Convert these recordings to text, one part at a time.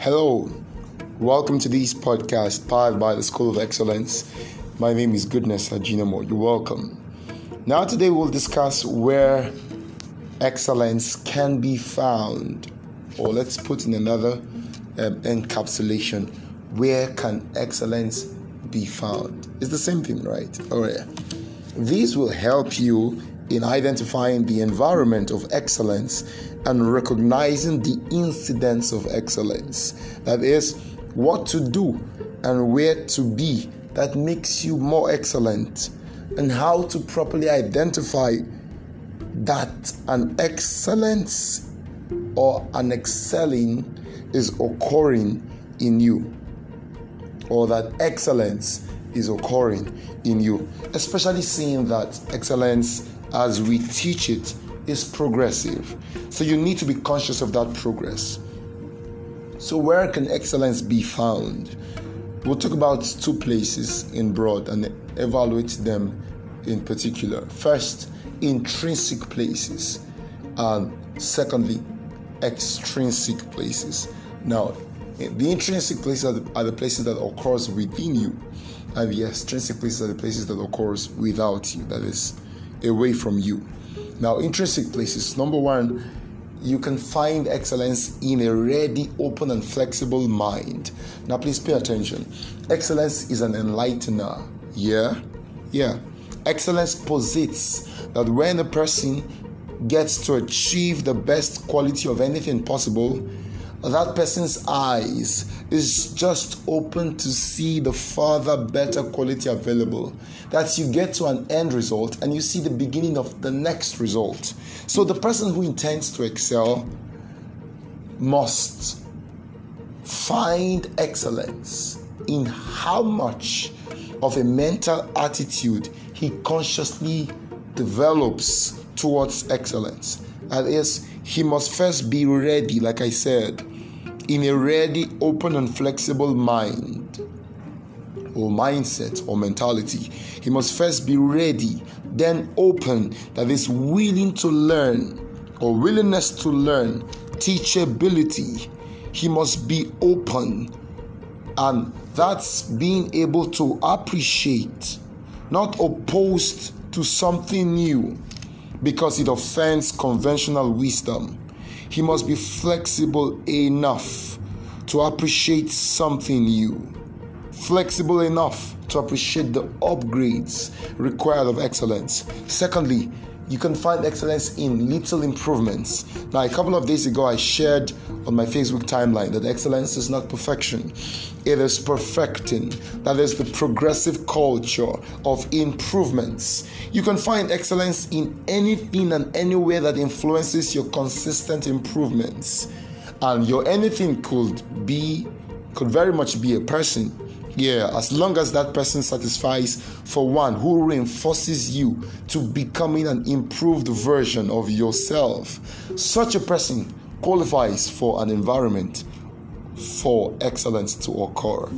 Hello, welcome to this podcast powered by the School of Excellence. My name is Goodness Ajinamo. You're welcome. Now, today we'll discuss where excellence can be found, or let's put in another um, encapsulation where can excellence be found? It's the same thing, right? All right. These will help you in identifying the environment of excellence and recognizing the incidents of excellence. That is, what to do and where to be that makes you more excellent, and how to properly identify that an excellence or an excelling is occurring in you, or that excellence is occurring in you, especially seeing that excellence as we teach it is progressive. So you need to be conscious of that progress. So, where can excellence be found? We'll talk about two places in broad and evaluate them in particular. First, intrinsic places, and secondly, extrinsic places. Now, the intrinsic places are the, are the places that occurs within you, and the extrinsic places are the places that occurs without you. That is away from you. Now, intrinsic places. Number one, you can find excellence in a ready, open, and flexible mind. Now, please pay attention. Excellence is an enlightener. Yeah? Yeah. Excellence posits that when a person gets to achieve the best quality of anything possible, that person's eyes is just open to see the further better quality available. That you get to an end result and you see the beginning of the next result. So the person who intends to excel must find excellence in how much of a mental attitude he consciously develops towards excellence. That is he must first be ready like i said in a ready, open, and flexible mind or mindset or mentality. He must first be ready, then open, that is willing to learn or willingness to learn, teachability. He must be open, and that's being able to appreciate, not opposed to something new because it offends conventional wisdom. He must be flexible enough to appreciate something new, flexible enough to appreciate the upgrades required of excellence. Secondly, you can find excellence in little improvements. Now, a couple of days ago, I shared on my Facebook timeline that excellence is not perfection, it is perfecting. That is the progressive culture of improvements. You can find excellence in anything and anywhere that influences your consistent improvements. And your anything could be, could very much be a person yeah, as long as that person satisfies for one who reinforces you to becoming an improved version of yourself, such a person qualifies for an environment for excellence to occur.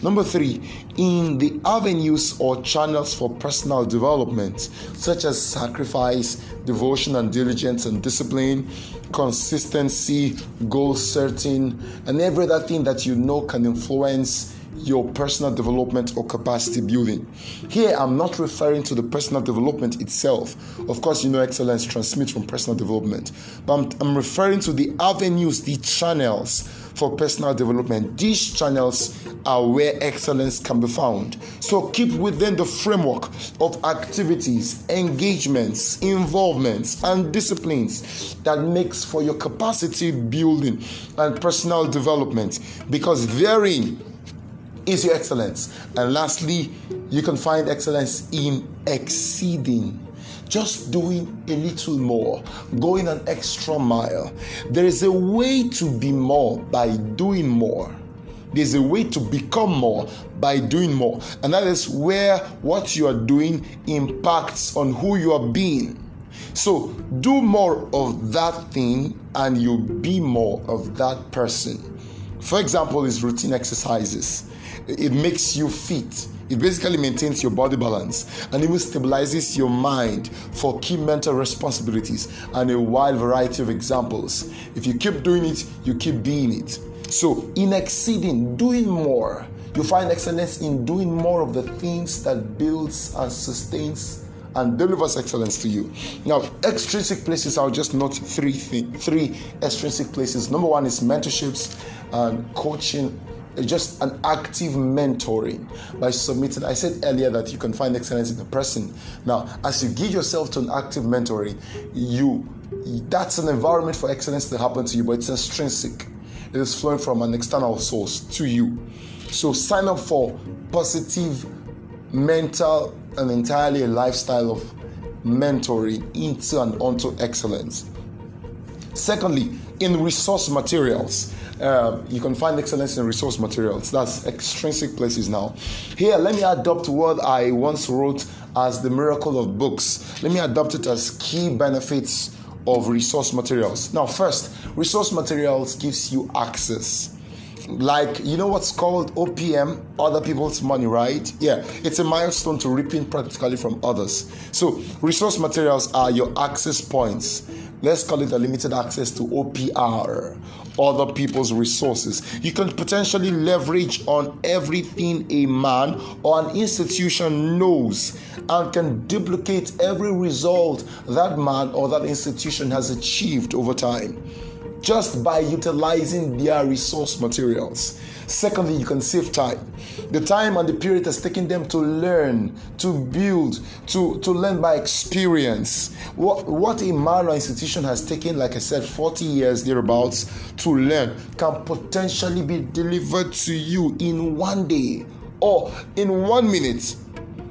Number three, in the avenues or channels for personal development, such as sacrifice, devotion and diligence and discipline, consistency, goal setting, and every other thing that you know can influence your personal development or capacity building. Here, I'm not referring to the personal development itself. Of course, you know, excellence transmits from personal development, but I'm, I'm referring to the avenues, the channels for personal development. These channels are where excellence can be found. So keep within the framework of activities, engagements, involvements, and disciplines that makes for your capacity building and personal development because therein is your excellence. And lastly, you can find excellence in exceeding just doing a little more, going an extra mile. There is a way to be more by doing more. There's a way to become more by doing more. And that is where what you are doing impacts on who you are being. So do more of that thing and you'll be more of that person. For example, is routine exercises it makes you fit. It basically maintains your body balance and even stabilizes your mind for key mental responsibilities and a wide variety of examples. If you keep doing it, you keep being it. So, in exceeding, doing more, you find excellence in doing more of the things that builds and sustains and delivers excellence to you. Now, extrinsic places, I'll just note three things. three extrinsic places. Number one is mentorships and coaching just an active mentoring by submitting. I said earlier that you can find excellence in a person. Now, as you give yourself to an active mentoring, you that's an environment for excellence to happen to you, but it's extrinsic. It is flowing from an external source to you. So sign up for positive mental and entirely a lifestyle of mentoring into and onto excellence. Secondly, in resource materials. Uh, you can find excellence in resource materials. That's extrinsic places now. Here, let me adopt what I once wrote as the miracle of books. Let me adopt it as key benefits of resource materials. Now, first, resource materials gives you access. Like, you know what's called OPM, other people's money, right? Yeah, it's a milestone to reaping practically from others. So, resource materials are your access points let's call it a limited access to OPR, other people's resources. You can potentially leverage on everything a man or an institution knows and can duplicate every result that man or that institution has achieved over time just by utilizing their resource materials. Secondly, you can save time. The time and the period has taken them to learn, to build, to, to learn by experience. What, what a Marlow institution has taken, like I said, 40 years thereabouts to learn can potentially be delivered to you in one day or in one minute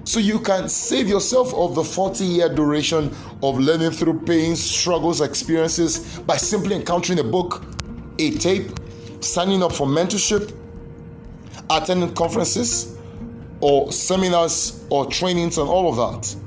so you can save yourself of the 40 year duration of learning through pains, struggles, experiences by simply encountering a book, a tape, signing up for mentorship, attending conferences or seminars or trainings and all of that.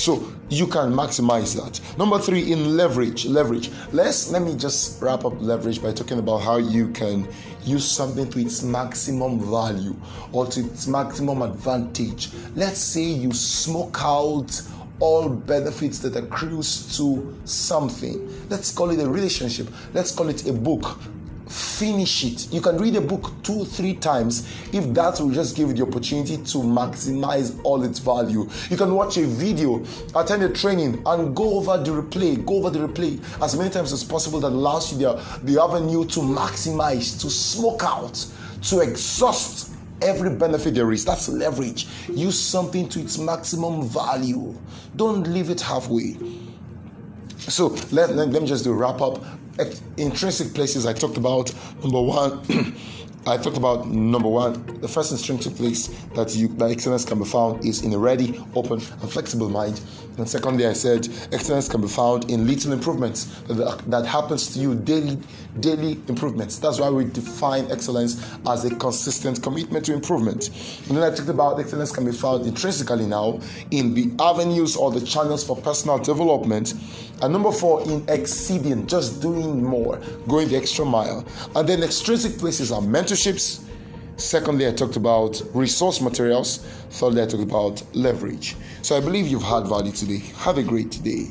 So you can maximize that. Number three, in leverage. Leverage. Let's let me just wrap up leverage by talking about how you can use something to its maximum value or to its maximum advantage. Let's say you smoke out all benefits that accrues to something. Let's call it a relationship. Let's call it a book finish it. You can read a book two, three times if that will just give you the opportunity to maximize all its value. You can watch a video, attend a training, and go over the replay, go over the replay as many times as possible that allows you the, the avenue to maximize, to smoke out, to exhaust every benefit there is. That's leverage. Use something to its maximum value. Don't leave it halfway. So let, let, let me just do a wrap up intrinsic places I talked about. Number one, I talked about number one, the first intrinsic place that you that excellence can be found is in a ready, open, and flexible mind. And secondly, I said excellence can be found in little improvements that, happens to you daily, daily improvements. That's why we define excellence as a consistent commitment to improvement. And then I talked about excellence can be found intrinsically now in the avenues or the channels for personal development. And number four, in exceeding, just doing more, going the extra mile. And then extrinsic places are mentorships. Secondly, I talked about resource materials. Thirdly, I talked about leverage. So I believe you've had value today. Have a great day.